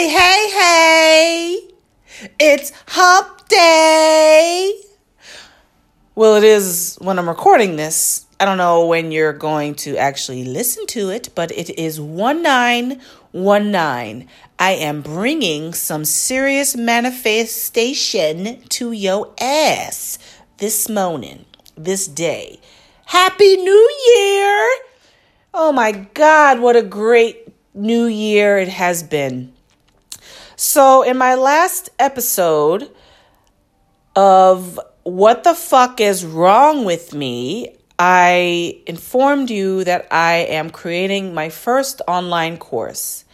Hey, hey, hey! It's hump day! Well, it is when I'm recording this. I don't know when you're going to actually listen to it, but it is 1919. I am bringing some serious manifestation to your ass this morning, this day. Happy New Year! Oh my God, what a great new year it has been. So, in my last episode of What the Fuck is Wrong with Me, I informed you that I am creating my first online course.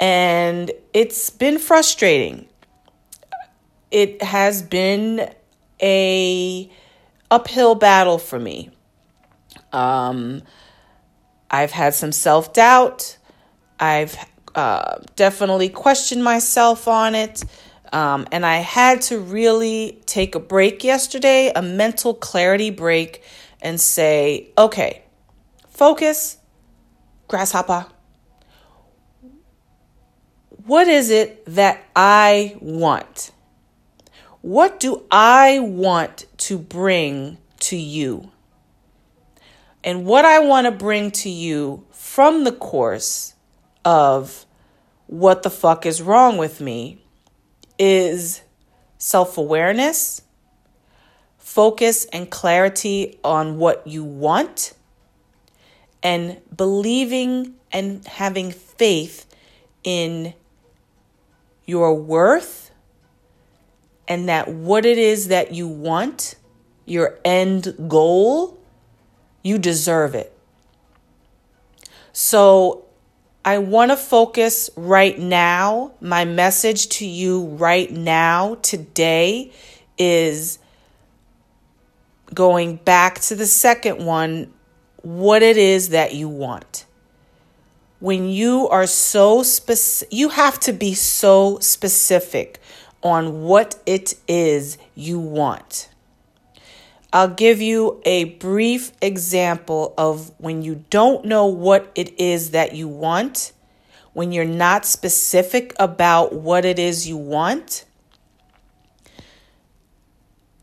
And it's been frustrating. It has been a uphill battle for me. Um, I've had some self doubt. I've uh, definitely questioned myself on it. Um, and I had to really take a break yesterday, a mental clarity break, and say, okay, focus, grasshopper. What is it that I want? What do I want to bring to you? And what I want to bring to you from the course of what the fuck is wrong with me is self awareness, focus and clarity on what you want, and believing and having faith in your worth and that what it is that you want, your end goal, you deserve it. So I want to focus right now. My message to you right now, today, is going back to the second one what it is that you want. When you are so specific, you have to be so specific on what it is you want. I'll give you a brief example of when you don't know what it is that you want, when you're not specific about what it is you want.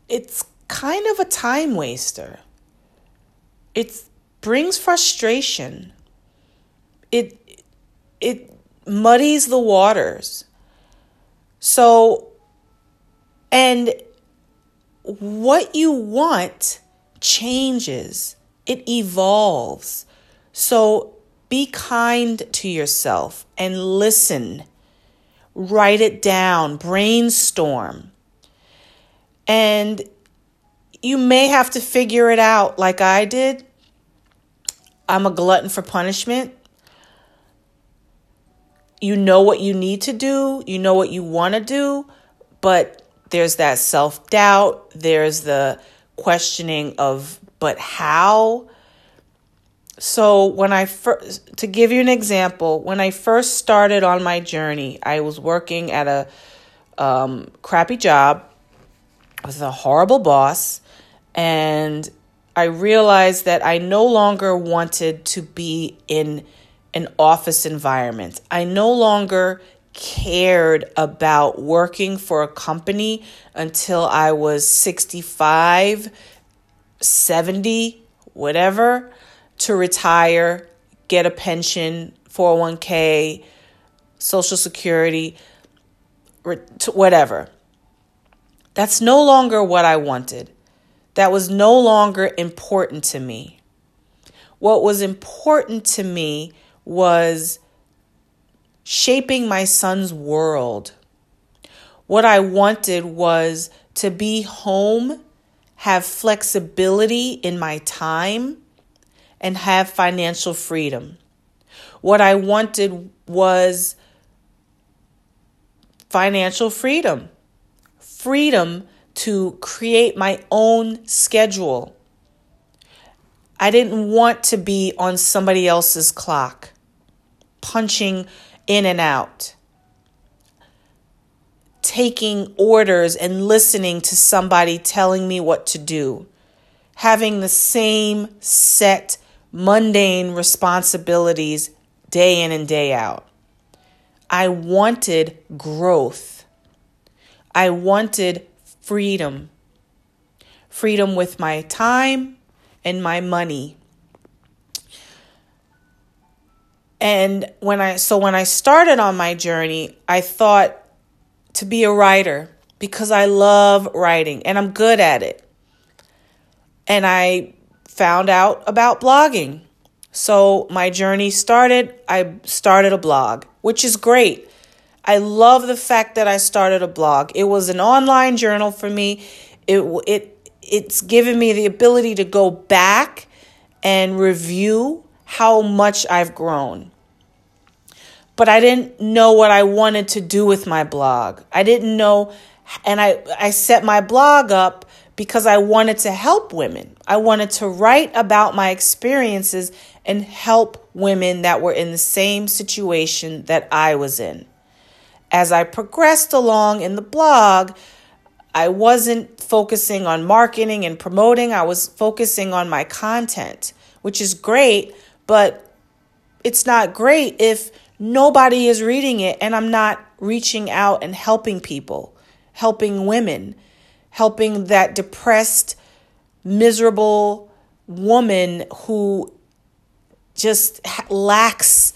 It's kind of a time waster. It brings frustration. It it muddies the waters. So and what you want changes, it evolves. So be kind to yourself and listen. Write it down, brainstorm. And you may have to figure it out like I did. I'm a glutton for punishment. You know what you need to do, you know what you want to do, but there's that self doubt, there's the questioning of, but how? So, when I first, to give you an example, when I first started on my journey, I was working at a um, crappy job with a horrible boss, and I realized that I no longer wanted to be in an office environment. I no longer cared about working for a company until I was 65, 70, whatever, to retire, get a pension, 401k, Social Security, whatever. That's no longer what I wanted. That was no longer important to me. What was important to me was shaping my son's world. What I wanted was to be home, have flexibility in my time, and have financial freedom. What I wanted was financial freedom, freedom to create my own schedule. I didn't want to be on somebody else's clock, punching in and out, taking orders and listening to somebody telling me what to do, having the same set mundane responsibilities day in and day out. I wanted growth. I wanted freedom. Freedom with my time and my money. And when I so when I started on my journey, I thought to be a writer because I love writing and I'm good at it. And I found out about blogging. So my journey started, I started a blog, which is great. I love the fact that I started a blog. It was an online journal for me. It it it's given me the ability to go back and review how much I've grown. But I didn't know what I wanted to do with my blog. I didn't know and I I set my blog up because I wanted to help women. I wanted to write about my experiences and help women that were in the same situation that I was in. As I progressed along in the blog, I wasn't focusing on marketing and promoting, I was focusing on my content, which is great, but it's not great if nobody is reading it and I'm not reaching out and helping people, helping women, helping that depressed, miserable woman who just lacks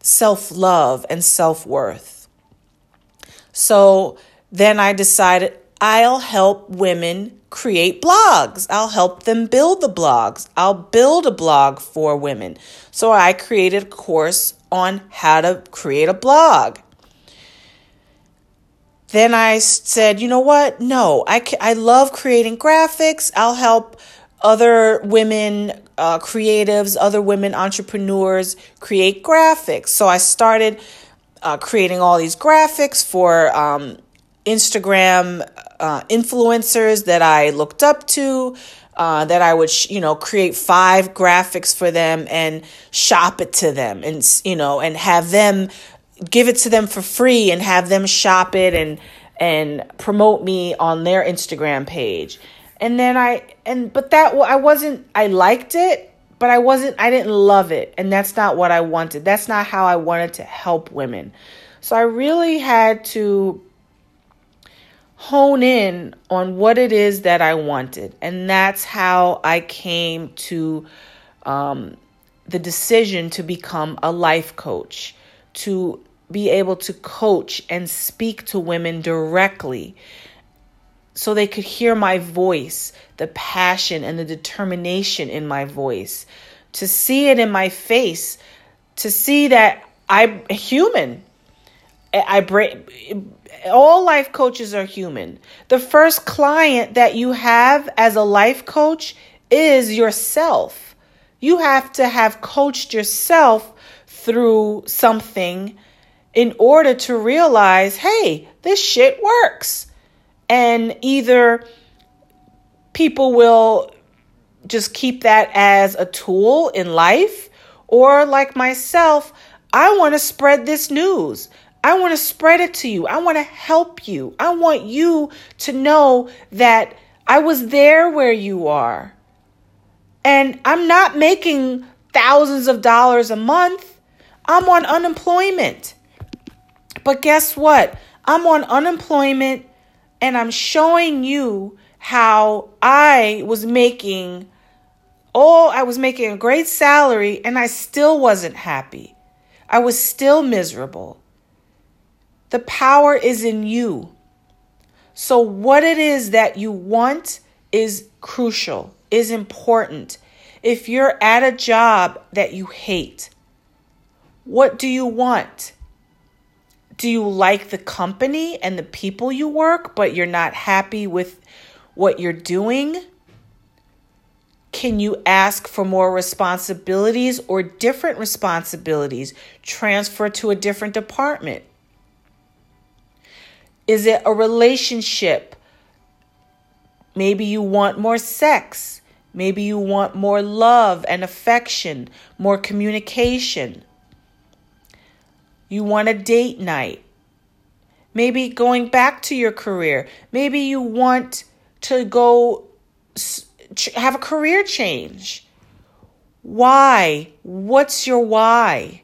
self love and self worth. So then I decided I'll help women create blogs. I'll help them build the blogs. I'll build a blog for women. So I created a course on how to create a blog. Then I said, you know what? No, I, I love creating graphics. I'll help other women uh, creatives, other women entrepreneurs create graphics. So I started uh, creating all these graphics for um, Instagram uh, influencers that I looked up to. Uh, that I would, sh- you know, create five graphics for them and shop it to them, and you know, and have them give it to them for free, and have them shop it and and promote me on their Instagram page and then I and but that I wasn't I liked it, but I wasn't I didn't love it, and that's not what I wanted. That's not how I wanted to help women. So I really had to hone in on what it is that I wanted, and that's how I came to um, the decision to become a life coach, to be able to coach and speak to women directly so they could hear my voice, the passion and the determination in my voice, to see it in my face, to see that I'm human. I break all life coaches are human. The first client that you have as a life coach is yourself. You have to have coached yourself through something in order to realize, hey, this shit works and either people will just keep that as a tool in life, or like myself, I want to spread this news. I want to spread it to you. I want to help you. I want you to know that I was there where you are. And I'm not making thousands of dollars a month. I'm on unemployment. But guess what? I'm on unemployment and I'm showing you how I was making oh, I was making a great salary and I still wasn't happy. I was still miserable. The power is in you. So, what it is that you want is crucial, is important. If you're at a job that you hate, what do you want? do you like the company and the people you work, but you're not happy with what you're doing? Can you ask for more responsibilities or different responsibilities? Transfer to a different department? Is it a relationship? Maybe you want more sex. Maybe you want more love and affection, more communication. You want a date night. Maybe going back to your career. Maybe you want to go have a career change. Why? What's your why?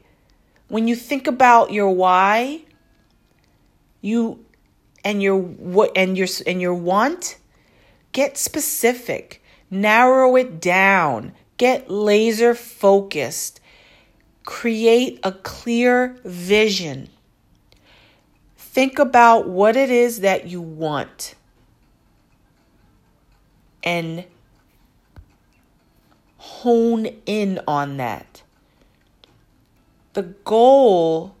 when you think about your why, you and your what and your and your want, get specific, narrow it down, get laser focused. Create a clear vision. Think about what it is that you want and hone in on that. The goal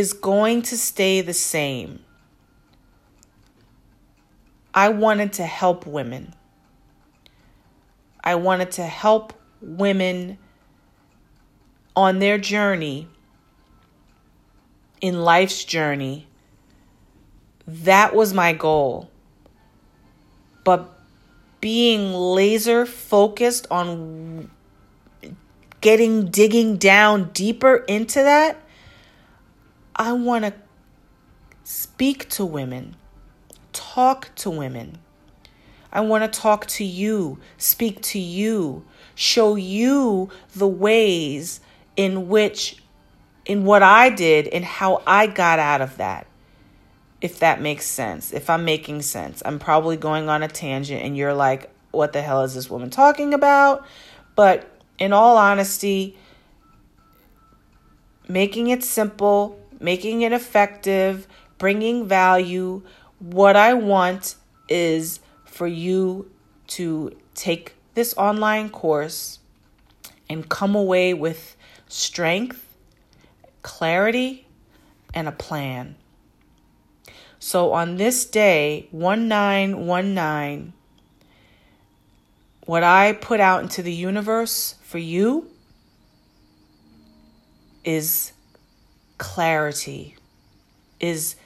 is going to stay the same. I wanted to help women. I wanted to help women on their journey, in life's journey. That was my goal. But being laser focused on getting digging down deeper into that, I want to speak to women, talk to women. I want to talk to you, speak to you, show you the ways in which, in what I did and how I got out of that. If that makes sense, if I'm making sense, I'm probably going on a tangent and you're like, what the hell is this woman talking about? But in all honesty, making it simple, making it effective, bringing value, what I want is for you to take this online course and come away with strength, clarity, and a plan. So on this day, 1919, what I put out into the universe for you is clarity, is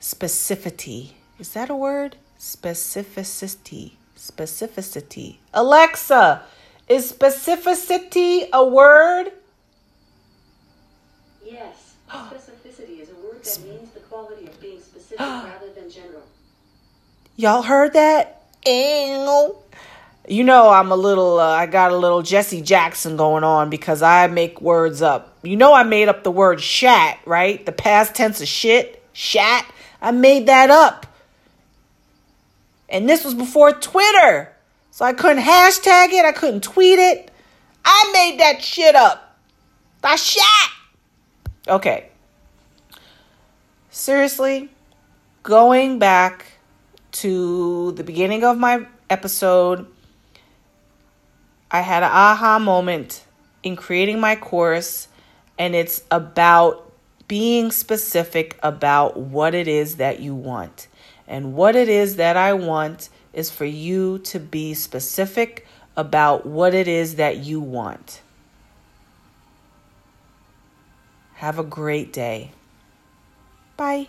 specificity. Is that a word? Specificity. Specificity. Alexa, is specificity a word? Yes. Specificity is a word that means the quality of being specific rather than general. Y'all heard that? You know, I'm a little, uh, I got a little Jesse Jackson going on because I make words up. You know, I made up the word shat, right? The past tense of shit, shat. I made that up. And this was before Twitter. So I couldn't hashtag it, I couldn't tweet it. I made that shit up. I shat. Okay. Seriously, going back to the beginning of my episode, I had an aha moment in creating my course, and it's about being specific about what it is that you want. And what it is that I want is for you to be specific about what it is that you want. Have a great day. Bye.